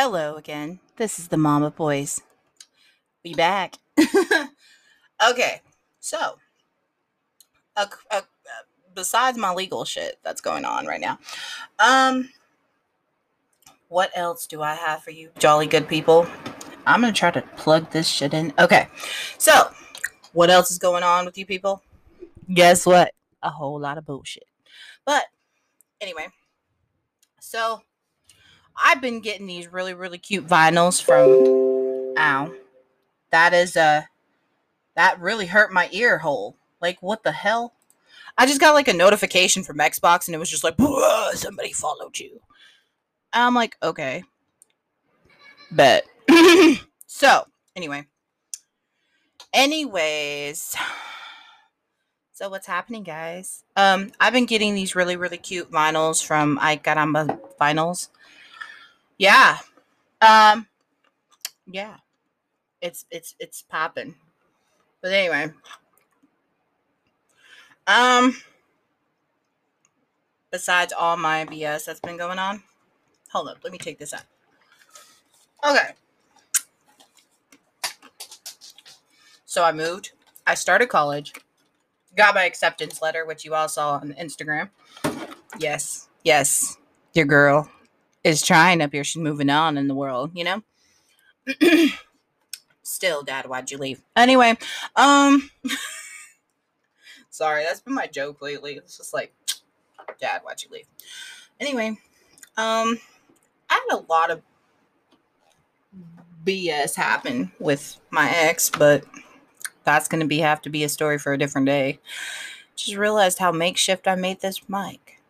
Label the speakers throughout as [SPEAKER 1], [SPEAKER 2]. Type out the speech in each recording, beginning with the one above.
[SPEAKER 1] Hello again. This is the Mama Boys. Be back. okay, so besides my legal shit that's going on right now, um, what else do I have for you, jolly good people? I'm gonna try to plug this shit in. Okay, so what else is going on with you people? Guess what? A whole lot of bullshit. But anyway, so I've been getting these really, really cute vinyls from ow. That is uh that really hurt my ear hole. Like what the hell? I just got like a notification from Xbox and it was just like somebody followed you. I'm like, okay. Bet. so, anyway. Anyways. So what's happening, guys? Um, I've been getting these really, really cute vinyls from Aye Caramba Vinyls. Yeah. Um yeah. It's it's it's popping. But anyway. Um besides all my BS that's been going on. Hold up, let me take this out. Okay. So I moved. I started college. Got my acceptance letter, which you all saw on Instagram. Yes, yes, your girl is trying up here. She's moving on in the world, you know? Still, Dad, why'd you leave? Anyway, um sorry, that's been my joke lately. It's just like, Dad, why'd you leave? Anyway, um, I had a lot of BS happen with my ex, but that's gonna be have to be a story for a different day. Just realized how makeshift I made this mic.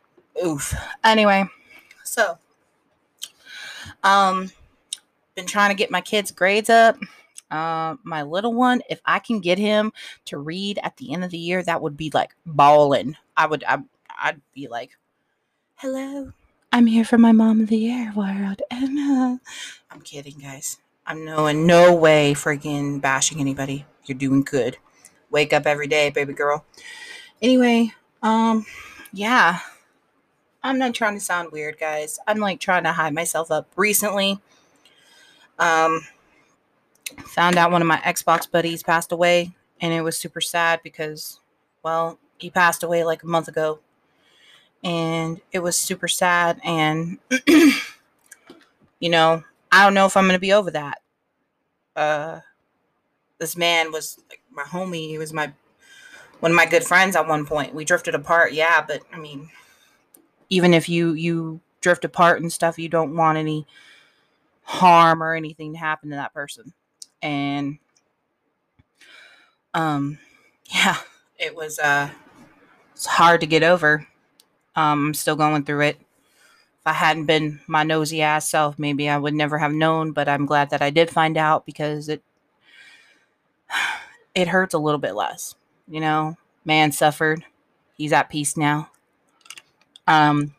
[SPEAKER 1] Oof. Anyway, so um, been trying to get my kids' grades up. Uh, my little one, if I can get him to read at the end of the year, that would be like balling. I would, I, I'd be like, "Hello, I'm here for my mom of the year world." And uh, I'm kidding, guys. I'm no in no way freaking bashing anybody. You're doing good. Wake up every day, baby girl. Anyway, um, yeah. I'm not trying to sound weird, guys. I'm like trying to hide myself up. Recently, um, found out one of my Xbox buddies passed away, and it was super sad because, well, he passed away like a month ago, and it was super sad. And you know, I don't know if I'm gonna be over that. Uh, this man was like my homie. He was my one of my good friends at one point. We drifted apart, yeah, but I mean even if you you drift apart and stuff you don't want any harm or anything to happen to that person. And um yeah it was uh it's hard to get over. Um i'm still going through it. If i hadn't been my nosy ass self maybe i would never have known but i'm glad that i did find out because it it hurts a little bit less you know? Man suffered. He's at peace now um,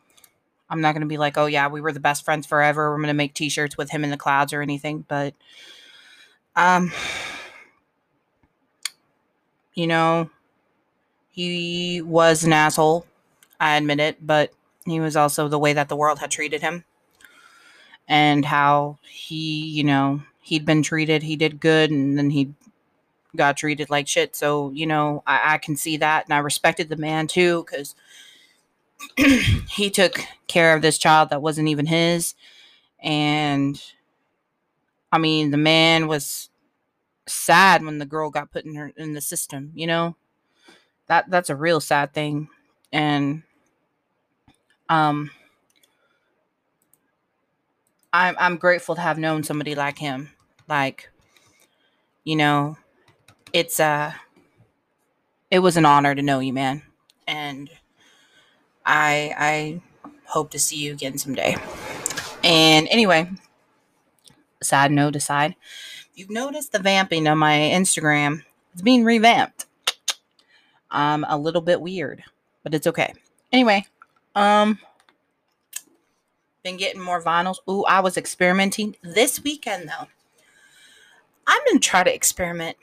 [SPEAKER 1] I'm not going to be like, oh, yeah, we were the best friends forever. We're going to make t shirts with him in the clouds or anything. But, um, you know, he was an asshole. I admit it. But he was also the way that the world had treated him and how he, you know, he'd been treated. He did good and then he got treated like shit. So, you know, I, I can see that. And I respected the man too because he took care of this child that wasn't even his. And I mean, the man was sad when the girl got put in her in the system, you know? That that's a real sad thing. And um I'm I'm grateful to have known somebody like him. Like, you know, it's uh it was an honor to know you, man. And I I hope to see you again someday. And anyway, side note aside, you've noticed the vamping on my Instagram, it's being revamped. I'm a little bit weird, but it's okay. Anyway, um been getting more vinyls. Ooh, I was experimenting this weekend though. I'm gonna try to experiment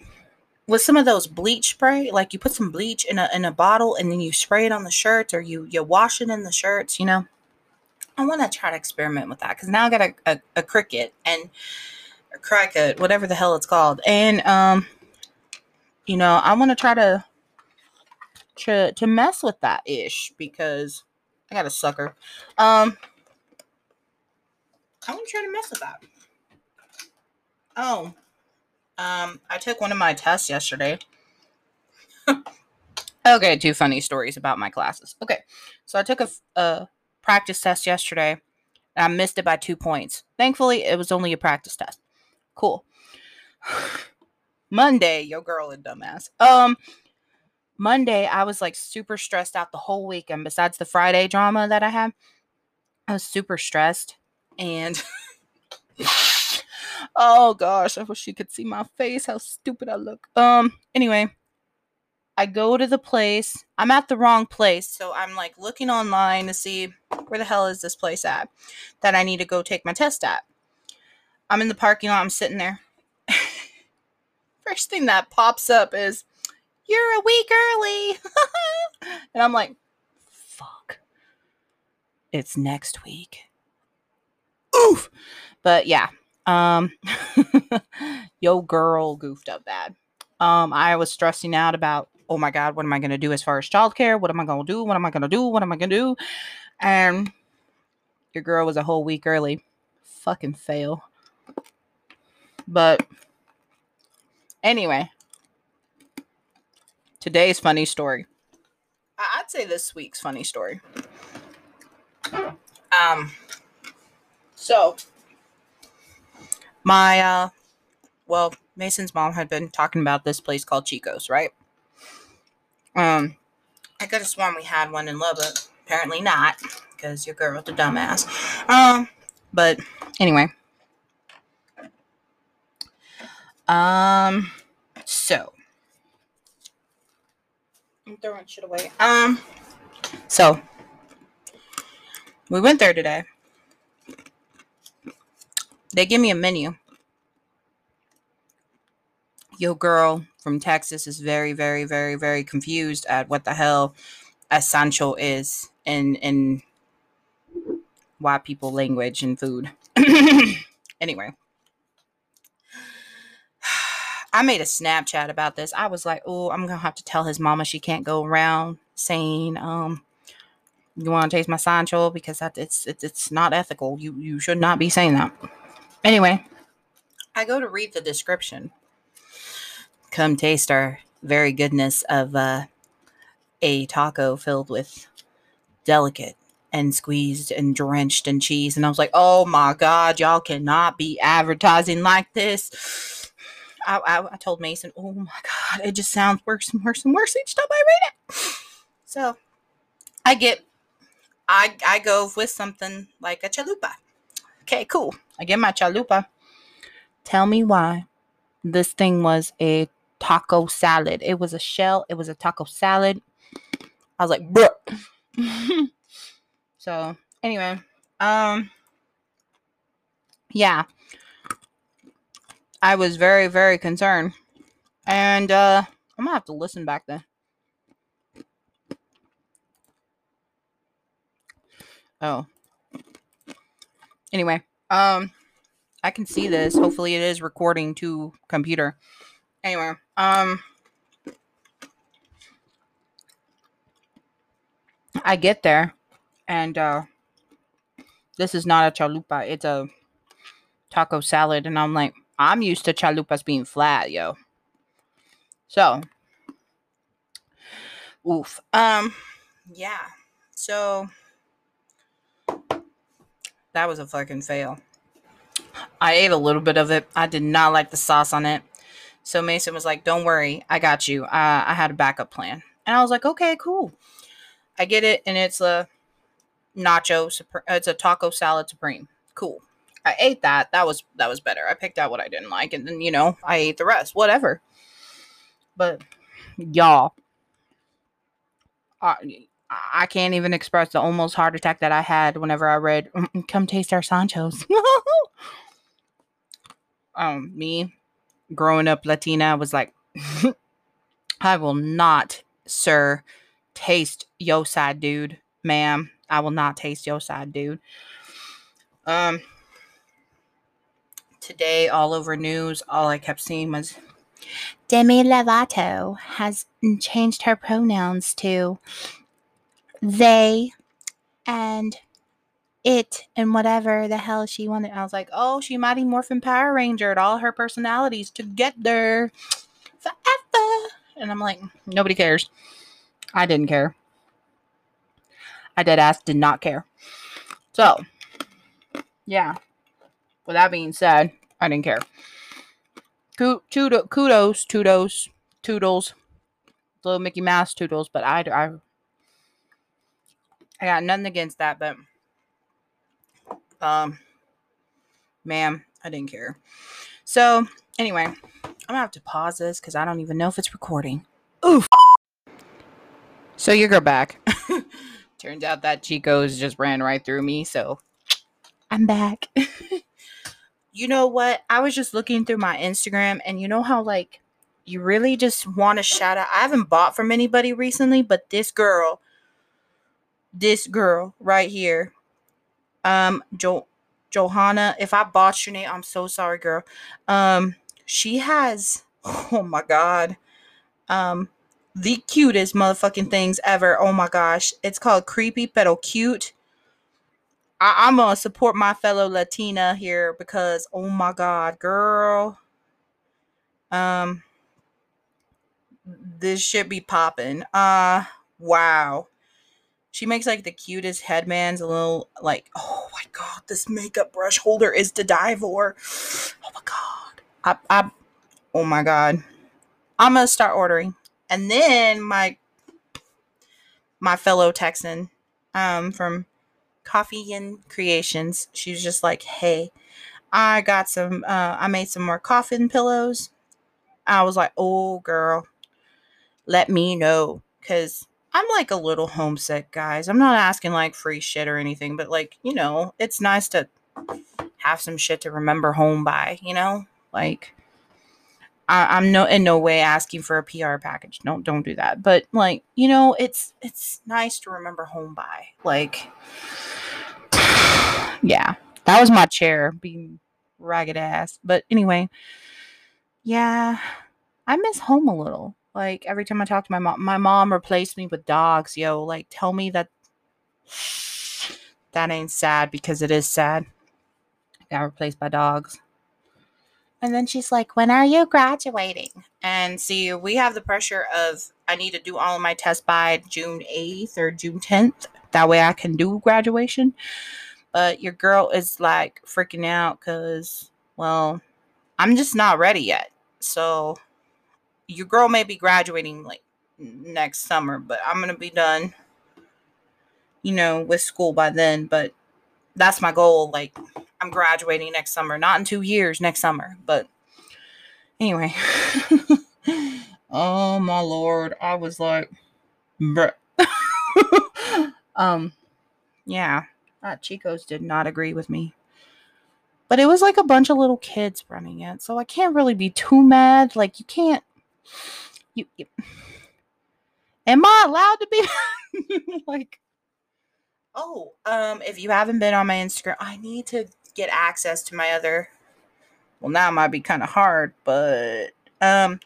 [SPEAKER 1] with some of those bleach spray, like you put some bleach in a in a bottle and then you spray it on the shirts or you you wash it in the shirts, you know. I want to try to experiment with that because now I got a, a, a Cricut and a Cricut, whatever the hell it's called, and um, you know, I want to try to to to mess with that ish because I got a sucker. Um, I want to try to mess with that. Oh, um, I took one of my tests yesterday. okay, two funny stories about my classes. Okay, so I took a, a practice test yesterday I missed it by two points. Thankfully, it was only a practice test. Cool. Monday, yo girl a dumbass. Um, Monday, I was like super stressed out the whole weekend. Besides the Friday drama that I had, I was super stressed and. oh gosh, I wish you could see my face. How stupid I look. Um. Anyway, I go to the place. I'm at the wrong place, so I'm like looking online to see where the hell is this place at that I need to go take my test at. I'm in the parking lot. I'm sitting there. First thing that pops up is, "You're a week early," and I'm like, "Fuck." It's next week. Oof. But yeah, um, yo, girl goofed up bad. Um, I was stressing out about, oh my God, what am I going to do as far as childcare? What am I going to do? What am I going to do? What am I going to do? And your girl was a whole week early. Fucking fail. But anyway, today's funny story. I'd say this week's funny story. Um, so my uh well mason's mom had been talking about this place called chico's right? Um i could have sworn we had one in lubbock. Apparently not because your girl's a dumbass. Um but anyway. Um so. I'm throwing shit away. Um so. We went there today they give me a menu. Yo, girl from Texas is very, very, very, very confused at what the hell a Sancho is in in white people language and food. anyway, I made a Snapchat about this. I was like, "Oh, I'm gonna have to tell his mama she can't go around saying, um, you want to taste my Sancho because that it's, it's it's not ethical. You you should not be saying that." Anyway, I go to read the description. Come taste our very goodness of uh, a taco filled with delicate and squeezed and drenched in cheese. And I was like, oh my God, y'all cannot be advertising like this. I, I, I, told Mason, oh my God, it just sounds worse and worse and worse each time I read it. So I get, I, I go with something like a chalupa. Okay, cool. I get my chalupa. Tell me why this thing was a taco salad. It was a shell. It was a taco salad. I was like, bruh. so anyway, um, yeah, I was very, very concerned, and uh, I'm gonna have to listen back then. Oh, Anyway, um, I can see this. Hopefully, it is recording to computer. Anyway, um, I get there, and uh, this is not a chalupa. It's a taco salad, and I'm like, I'm used to chalupas being flat, yo. So, oof. Um, yeah. So that was a fucking fail. I ate a little bit of it. I did not like the sauce on it. So Mason was like, "Don't worry, I got you. Uh, I had a backup plan." And I was like, "Okay, cool." I get it, and it's a nacho. It's a taco salad supreme. Cool. I ate that. That was that was better. I picked out what I didn't like, and then you know I ate the rest. Whatever. But y'all, uh, I can't even express the almost heart attack that I had whenever I read mm, mm, "Come taste our Sanchos." um, me growing up Latina was like, I will not, sir, taste yo side dude, ma'am. I will not taste your side, dude. Um, today, all over news, all I kept seeing was Demi Lovato has changed her pronouns to they and it and whatever the hell she wanted. I was like, oh, she Mighty Morphin Power Ranger all her personalities together forever. And I'm like, nobody cares. I didn't care. I dead ass did not care. So, yeah. With that being said, I didn't care. Kudos, kudos, toodles, toodles, little Mickey Mouse toodles, but I, I, I got nothing against that, but, um, ma'am, I didn't care. So, anyway, I'm gonna have to pause this because I don't even know if it's recording. Oof. So you go back. Turns out that Chico's just ran right through me, so I'm back. you know what? I was just looking through my Instagram and you know how like you really just want to shout out. I haven't bought from anybody recently, but this girl, this girl right here, um, jo- Johanna, if I botched your name, I'm so sorry, girl. Um, she has, oh my god, um, the cutest motherfucking things ever. Oh my gosh. It's called Creepy Pero Cute. I- am gonna support my fellow Latina here because oh my god, girl. Um this should be popping. Uh wow. She makes like the cutest headbands, a little like, oh my god, this makeup brush holder is to die for. Oh my god. I I oh my god. I'm gonna start ordering. And then my my fellow Texan um, from Coffee and Creations, she was just like, "Hey, I got some. Uh, I made some more coffin pillows." I was like, "Oh, girl, let me know," because I'm like a little homesick, guys. I'm not asking like free shit or anything, but like you know, it's nice to have some shit to remember home by. You know, like I, am no in no way asking for a PR package. Don't don't do that. But like you know, it's it's nice to remember home by. Like, yeah, that was my chair being ragged ass. But anyway, yeah, I miss home a little. Like every time I talk to my mom, my mom replaced me with dogs. Yo, like tell me that that ain't sad because it is sad. got replaced by dogs. And then she's like, When are you graduating? And see, we have the pressure of I need to do all of my tests by June 8th or June 10th. That way I can do graduation. But your girl is like freaking out because, well, I'm just not ready yet. So your girl may be graduating like next summer, but I'm going to be done, you know, with school by then. But that's my goal. Like, I'm graduating next summer, not in two years, next summer. But anyway, oh my lord, I was like, bruh. um, yeah, that Chico's did not agree with me. But it was like a bunch of little kids running it, so I can't really be too mad. Like you can't, you, you am I allowed to be like? Oh, um, if you haven't been on my Instagram, I need to get access to my other well now it might be kind of hard but um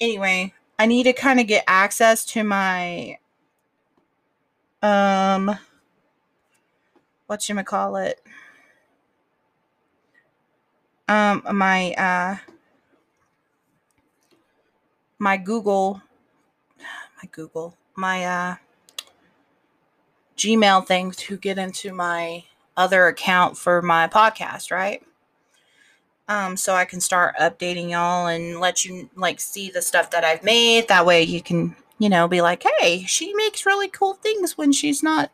[SPEAKER 1] anyway i need to kind of get access to my um what you call it um my uh my google my google my uh gmail thing to get into my other account for my podcast, right? Um, so I can start updating y'all and let you like see the stuff that I've made. That way you can, you know, be like, hey, she makes really cool things when she's not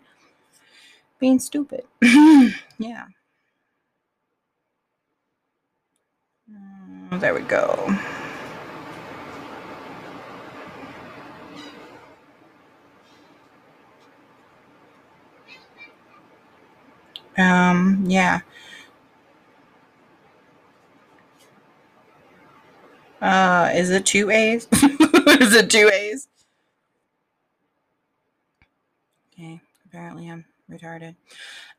[SPEAKER 1] being stupid. yeah. Mm, there we go. Um, yeah. Uh, is it two A's? is it two A's? Okay, apparently I'm retarded.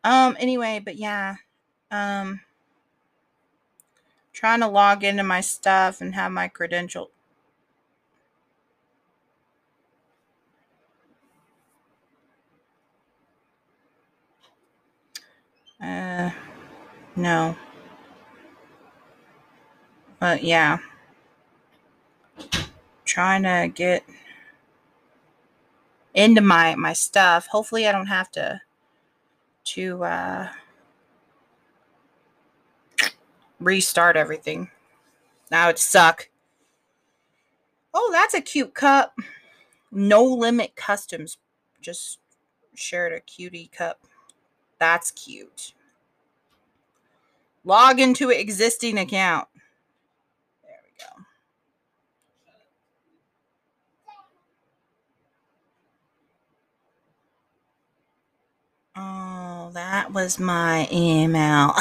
[SPEAKER 1] Um, anyway, but yeah. Um, trying to log into my stuff and have my credential. No. But yeah. Trying to get into my my stuff. Hopefully I don't have to to uh restart everything. Now it suck. Oh, that's a cute cup. No limit customs. Just shared a cutie cup. That's cute. Log into an existing account. There we go. Oh, that was my email.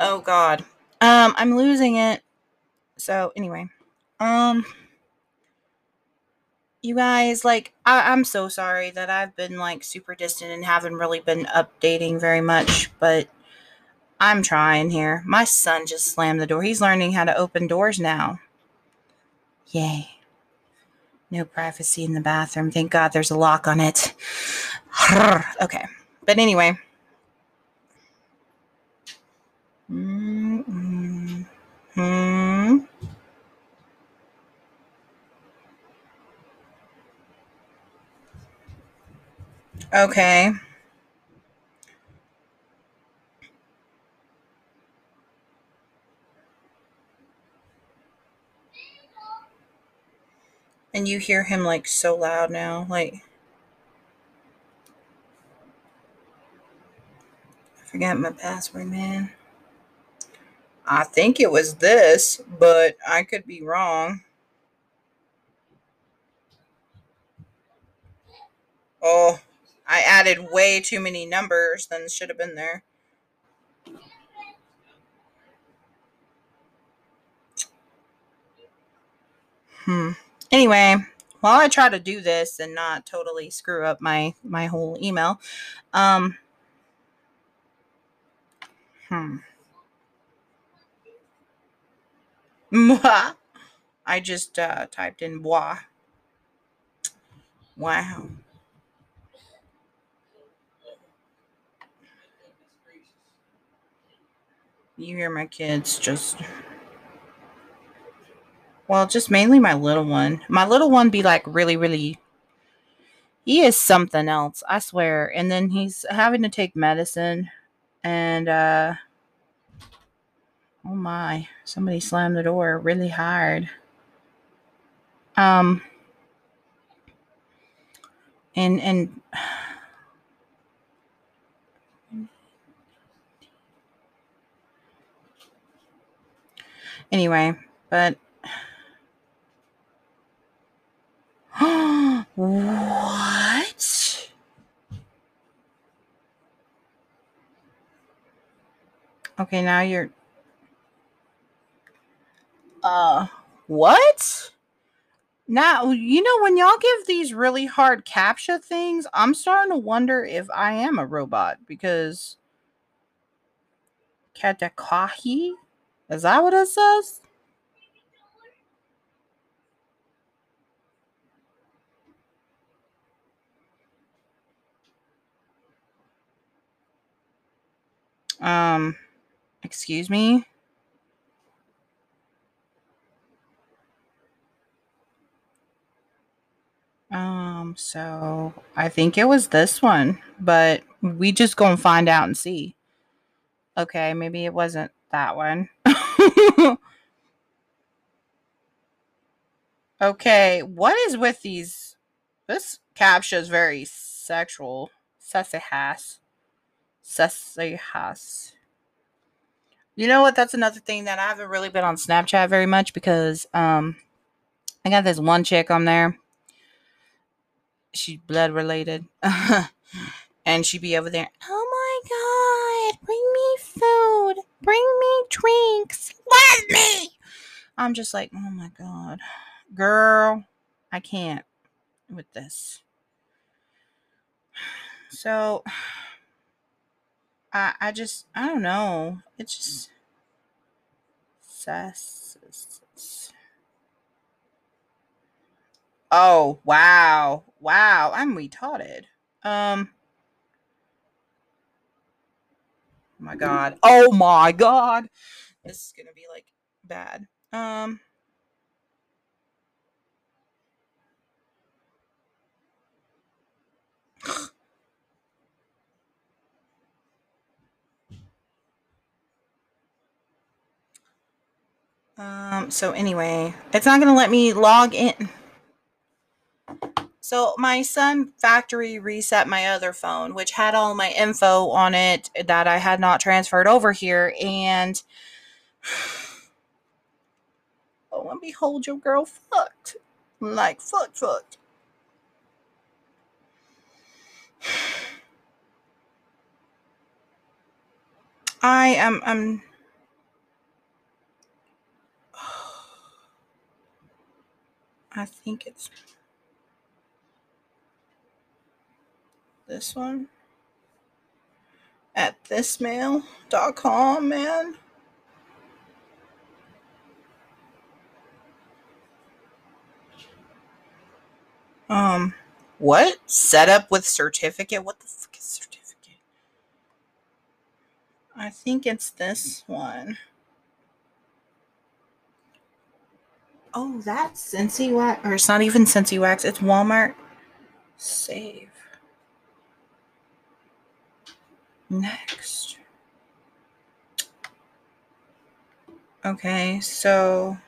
[SPEAKER 1] oh god. Um, I'm losing it. So anyway, um, you guys, like, I- I'm so sorry that I've been like super distant and haven't really been updating very much, but I'm trying here. My son just slammed the door. He's learning how to open doors now. Yay. No privacy in the bathroom. Thank God there's a lock on it. okay. But anyway. Mm-hmm. Okay. And you hear him like so loud now. Like, I forgot my password, man. I think it was this, but I could be wrong. Oh, I added way too many numbers than should have been there. Hmm. Anyway, while I try to do this and not totally screw up my my whole email, um, hmm. Mwah. I just uh, typed in bois. Wow. You hear my kids just. Well, just mainly my little one. My little one be like really, really. He is something else, I swear. And then he's having to take medicine. And, uh. Oh my. Somebody slammed the door really hard. Um. And, and. Anyway, but what? Okay, now you're uh what? Now, you know when y'all give these really hard captcha things, I'm starting to wonder if I am a robot because Katakahi? Is that what it says? Um, excuse me. Um, so I think it was this one, but we just gonna find out and see. Okay, maybe it wasn't that one. okay, what is with these? This captcha is very sexual. Sessihas. Sessihas. You know what? That's another thing that I haven't really been on Snapchat very much because um I got this one chick on there. She's blood related. and she'd be over there. Oh my god, bring me food. Bring me drinks. Let me. I'm just like, oh my god. Girl, I can't with this. So I I just I don't know. It's just sus. Oh wow. Wow. I'm retarded. Um Oh my god. Oh my god. This is gonna be like bad. Um Um, so anyway, it's not gonna let me log in. So my son factory reset my other phone, which had all my info on it that I had not transferred over here, and oh, and behold, your girl fucked, like fuck, fucked. I am, I'm. I think it's this one at thismail.com, man. Um, what? Set up with certificate? What the fuck is certificate? I think it's this one. Oh, that's Scentsy Wax. Or it's not even Scentsy Wax. It's Walmart. Save. Next. Okay, so.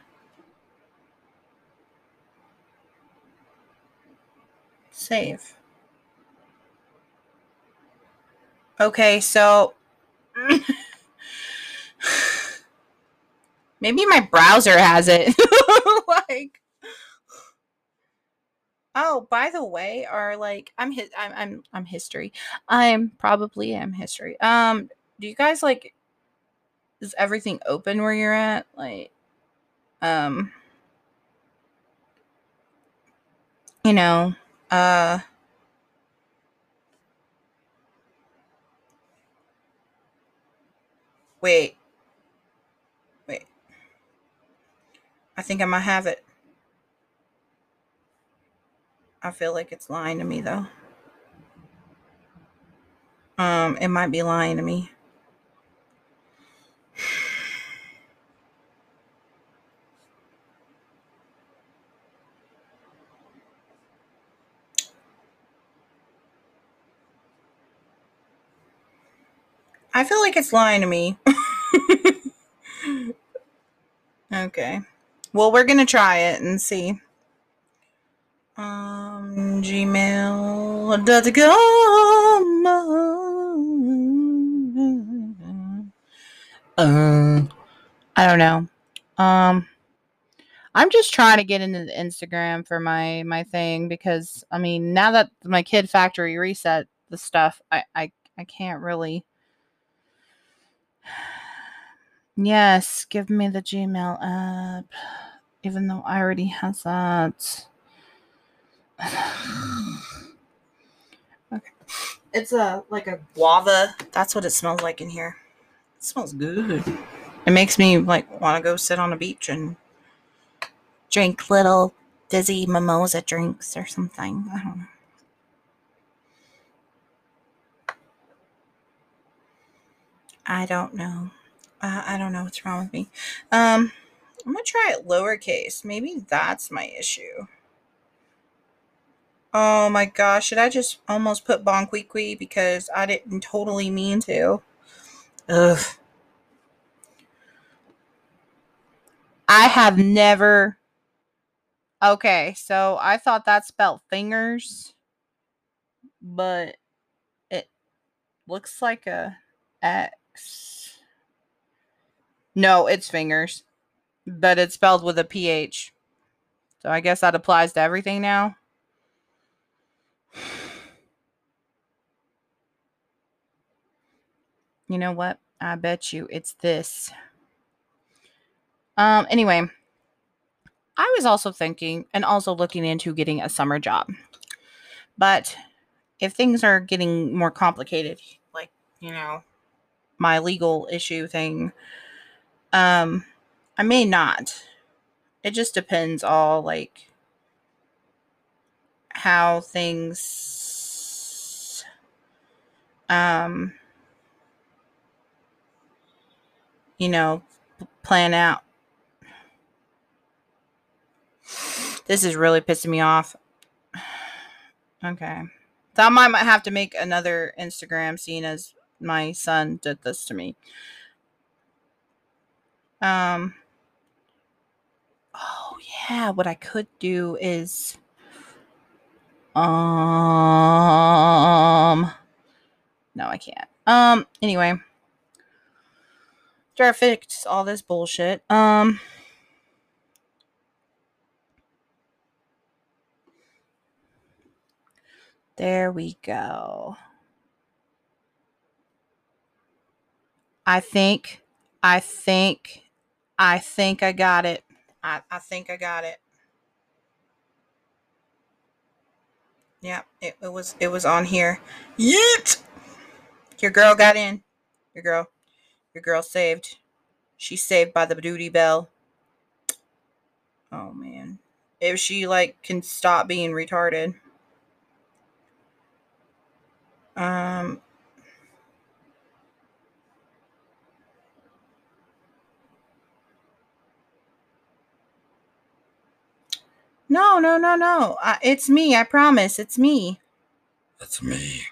[SPEAKER 1] Save. Okay, so. Maybe my browser has it. like Oh, by the way, are like I'm his I'm I'm I'm history. I'm probably am history. Um, do you guys like is everything open where you're at? Like um you know, uh Wait. Wait. I think I might have it. I feel like it's lying to me though. Um, it might be lying to me. I feel like it's lying to me. okay. Well, we're going to try it and see. Um, gmail.com. Uh, I don't know. Um, I'm just trying to get into the Instagram for my my thing because I mean now that my kid factory reset the stuff, I I I can't really. Yes, give me the Gmail app, even though I already has that. okay. It's a like a guava. That's what it smells like in here. It smells good. It makes me like want to go sit on a beach and drink little dizzy mimosa drinks or something. I don't know. I don't know. Uh, I don't know what's wrong with me. Um, I'm gonna try it lowercase. Maybe that's my issue. Oh my gosh, should I just almost put Bonquiqui because I didn't totally mean to? Ugh. I have never. Okay, so I thought that spelled fingers, but it looks like a X. No, it's fingers, but it's spelled with a PH. So I guess that applies to everything now. You know what? I bet you it's this. Um, anyway, I was also thinking and also looking into getting a summer job. But if things are getting more complicated, like, you know, my legal issue thing, um, I may not. It just depends all like how things um you know plan out. This is really pissing me off. Okay. So I might have to make another Instagram seeing as my son did this to me. Um Oh yeah, what I could do is um no, I can't. Um anyway, try to fix all this bullshit. Um There we go. I think, I think, I think I got it. I, I think I got it. Yeah, it, it was it was on here. Yeet! Your girl got in. Your girl. Your girl saved. She's saved by the duty bell. Oh man. If she like can stop being retarded. Um No, no, no, no. Uh, it's me. I promise. It's me.
[SPEAKER 2] That's me.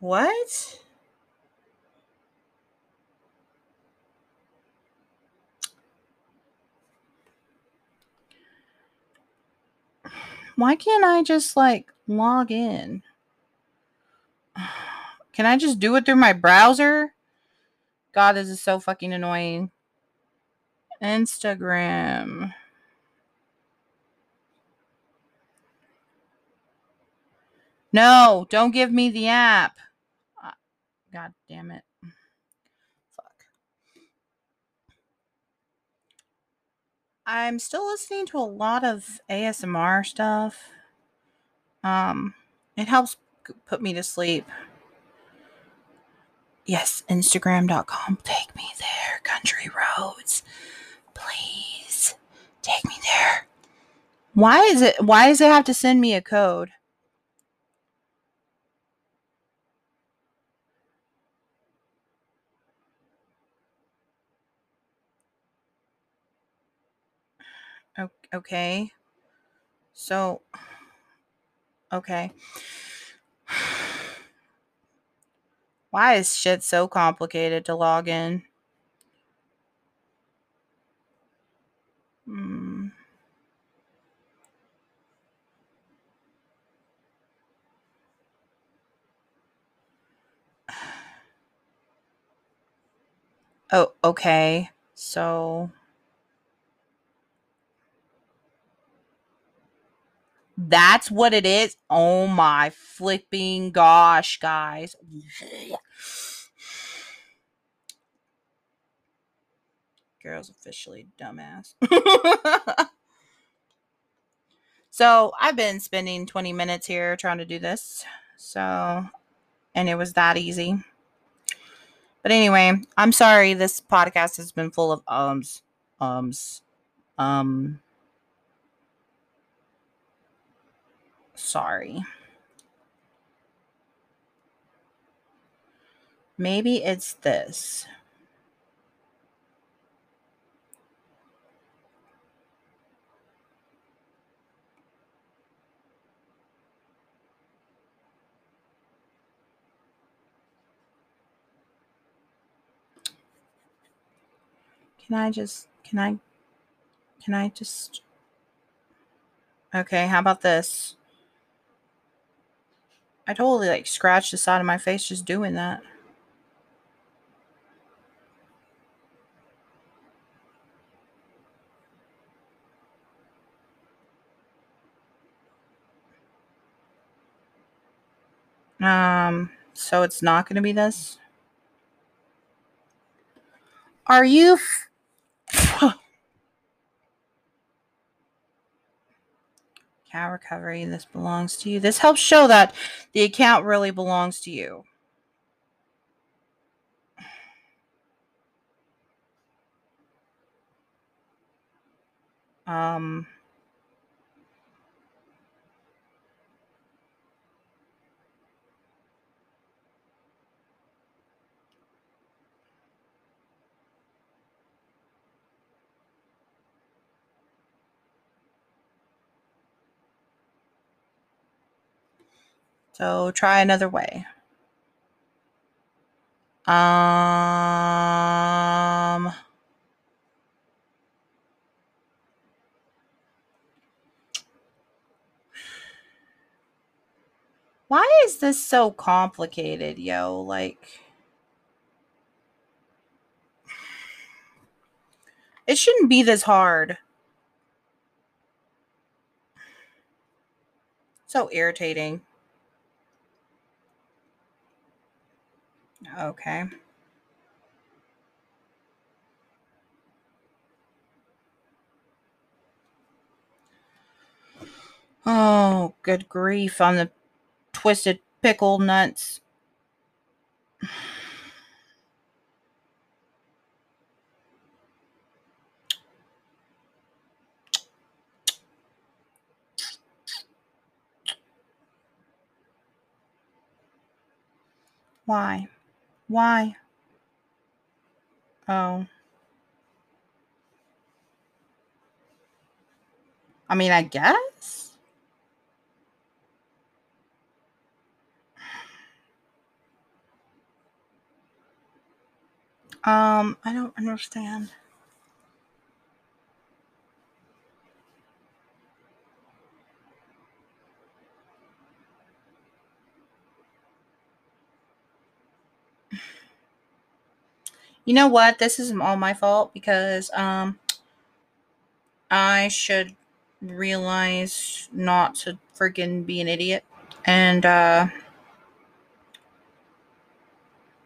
[SPEAKER 1] What? Why can't I just like log in? Can I just do it through my browser? God, this is so fucking annoying. Instagram. No, don't give me the app. Uh, God damn it. Fuck. I'm still listening to a lot of ASMR stuff. Um, it helps put me to sleep. Yes, Instagram.com. Take me there, country roads. Please take me there. Why is it why does it have to send me a code? Okay. So okay. Why is shit so complicated to log in? Hmm. Oh, okay. So That's what it is. Oh my flipping gosh, guys. Girl's officially dumbass. so I've been spending 20 minutes here trying to do this. So, and it was that easy. But anyway, I'm sorry this podcast has been full of ums, ums, um, sorry. Maybe it's this. Can I just, can I, can I just, okay, how about this? I totally like scratched the side of my face just doing that. Um, so it's not going to be this. Are you f- Account recovery. This belongs to you. This helps show that the account really belongs to you. Um, so try another way. Um, why is this so complicated, yo? Like, it shouldn't be this hard. So irritating. Okay. Oh, good grief on the twisted pickle nuts. Why? Why? Oh. I mean, I guess. Um, I don't understand. You know what? This is all my fault because um I should realize not to freaking be an idiot and uh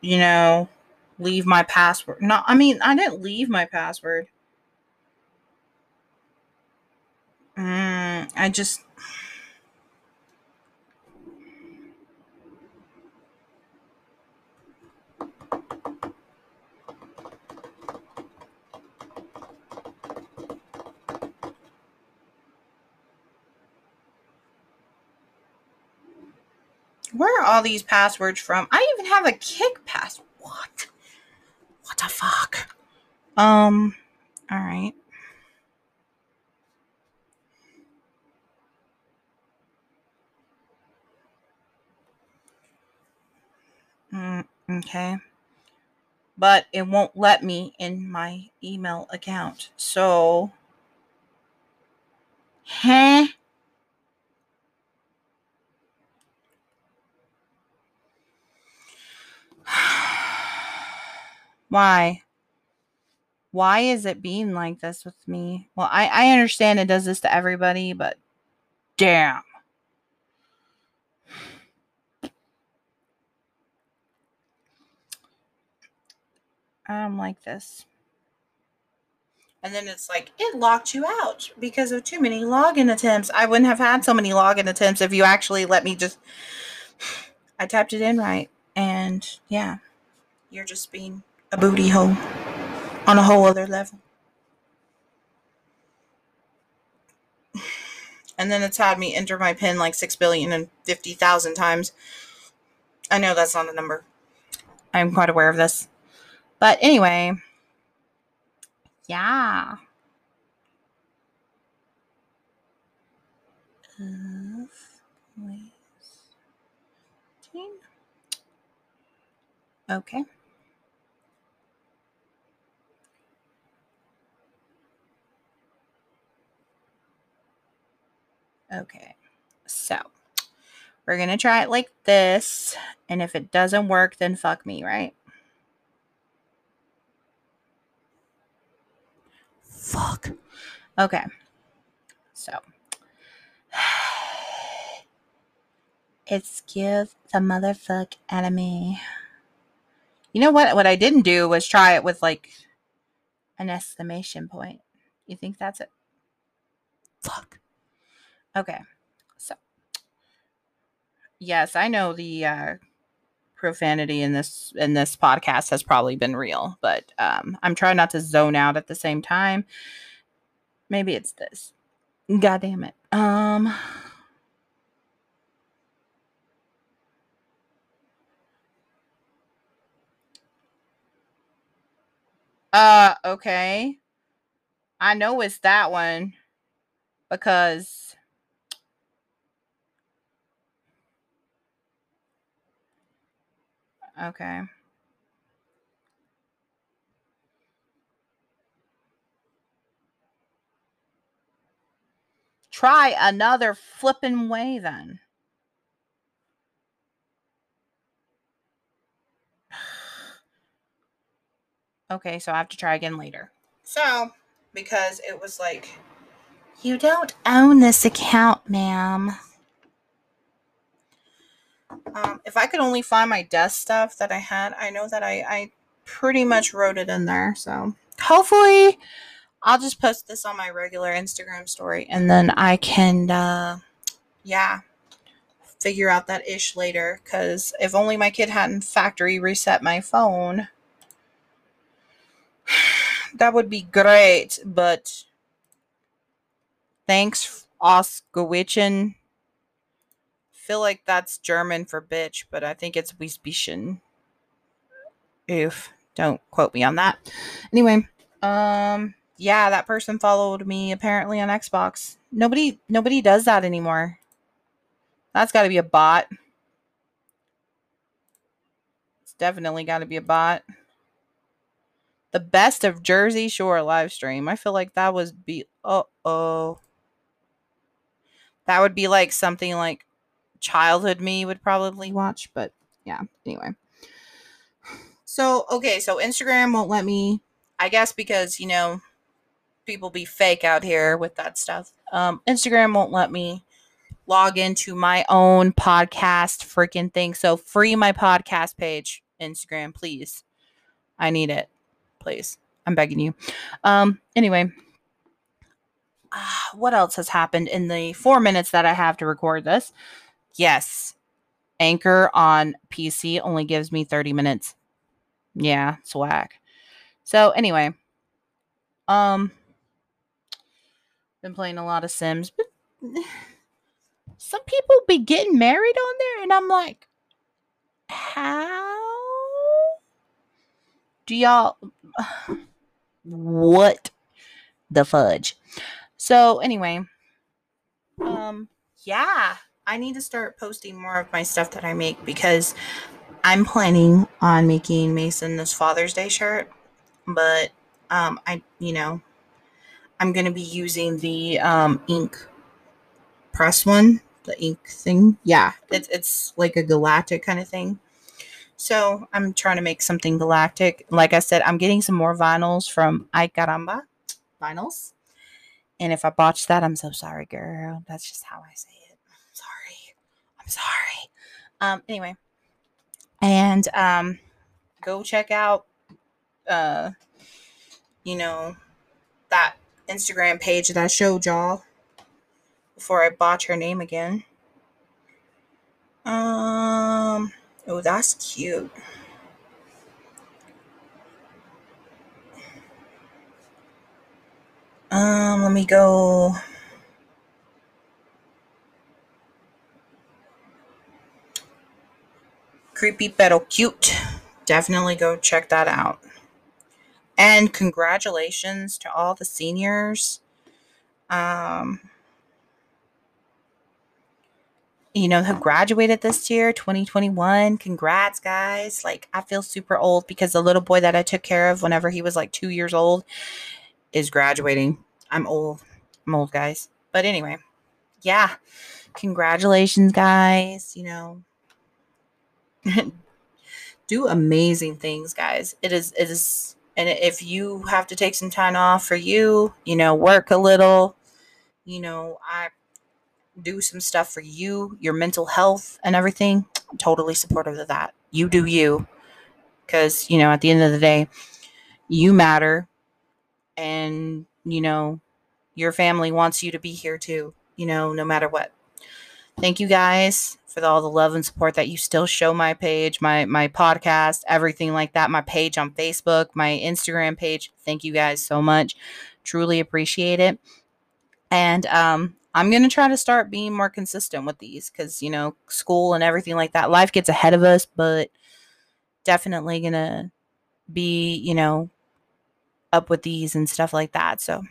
[SPEAKER 1] you know leave my password. No, I mean, I didn't leave my password. Mm, I just Where are all these passwords from? I even have a kick pass. What? What the fuck? Um, all right. Mm, okay. But it won't let me in my email account. So, huh? Why? Why is it being like this with me? Well, I, I understand it does this to everybody, but damn. I don't like this. And then it's like, it locked you out because of too many login attempts. I wouldn't have had so many login attempts if you actually let me just. I typed it in right. And yeah, you're just being a booty hole on a whole other level. And then it's had me enter my PIN like six billion and fifty thousand times. I know that's not a number. I'm quite aware of this. But anyway, yeah. Okay. Okay, so we're going to try it like this. And if it doesn't work, then fuck me, right? Fuck. Okay, so excuse the motherfuck out of me. You know what? What I didn't do was try it with like an exclamation point. You think that's it? Fuck. Okay. So, yes, I know the uh, profanity in this in this podcast has probably been real, but um, I'm trying not to zone out at the same time. Maybe it's this. God damn it. Um. Uh, okay. I know it's that one because okay. Try another flipping way then. okay, so I have to try again later. So, because it was like, you don't own this account, ma'am. Um, if I could only find my desk stuff that I had, I know that I, I pretty much wrote it in there. So hopefully, I'll just post this on my regular Instagram story and then I can, uh, yeah, figure out that ish later. Because if only my kid hadn't factory reset my phone, that would be great. But thanks, Oskowitchen. Feel like that's German for bitch, but I think it's Wiesbischen. Oof. Don't quote me on that. Anyway, um, yeah, that person followed me apparently on Xbox. Nobody nobody does that anymore. That's got to be a bot. It's definitely got to be a bot. The best of Jersey Shore live stream. I feel like that was be uh oh. That would be like something like childhood me would probably watch, but yeah, anyway. So, okay, so Instagram won't let me I guess because, you know, people be fake out here with that stuff. Um, Instagram won't let me log into my own podcast freaking thing. So free my podcast page, Instagram, please. I need it. Please. I'm begging you. Um, anyway. Uh, what else has happened in the four minutes that I have to record this? Yes. Anchor on PC only gives me 30 minutes. Yeah, whack. So anyway, um been playing a lot of Sims, but some people be getting married on there, and I'm like, how do y'all? What the fudge? So anyway, um, yeah, I need to start posting more of my stuff that I make because I'm planning on making Mason this Father's Day shirt, but um, I, you know, I'm to be using the um, ink press one, the ink thing. Yeah, it's, it's like a galactic kind of thing. So I'm trying to make something galactic. Like I said, I'm getting some more vinyls from Ay Vinyls. And if I botched that, I'm so sorry, girl. That's just how I say it. Sorry. Um, anyway. And um go check out uh you know that Instagram page that I showed y'all before I botch her name again. Um, oh, that's cute. Um, let me go. Creepy pero cute. Definitely go check that out. And congratulations to all the seniors. Um, you know, who graduated this year, 2021. Congrats, guys. Like, I feel super old because the little boy that I took care of whenever he was like two years old is graduating. I'm old. I'm old, guys. But anyway, yeah. Congratulations, guys. You know, do amazing things, guys. It is, it is and if you have to take some time off for you, you know, work a little, you know, I do some stuff for you, your mental health and everything, I'm totally supportive of that. You do you. Because, you know, at the end of the day, you matter. And, you know, your family wants you to be here too, you know, no matter what. Thank you guys for all the love and support that you still show my page, my my podcast, everything like that, my page on Facebook, my Instagram page. Thank you guys so much. Truly appreciate it. And um I'm going to try to start being more consistent with these cuz you know, school and everything like that. Life gets ahead of us, but definitely going to be, you know, up with these and stuff like that. So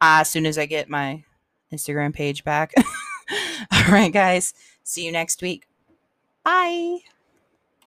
[SPEAKER 1] as soon as I get my Instagram page back. All right, guys. See you next week. Bye.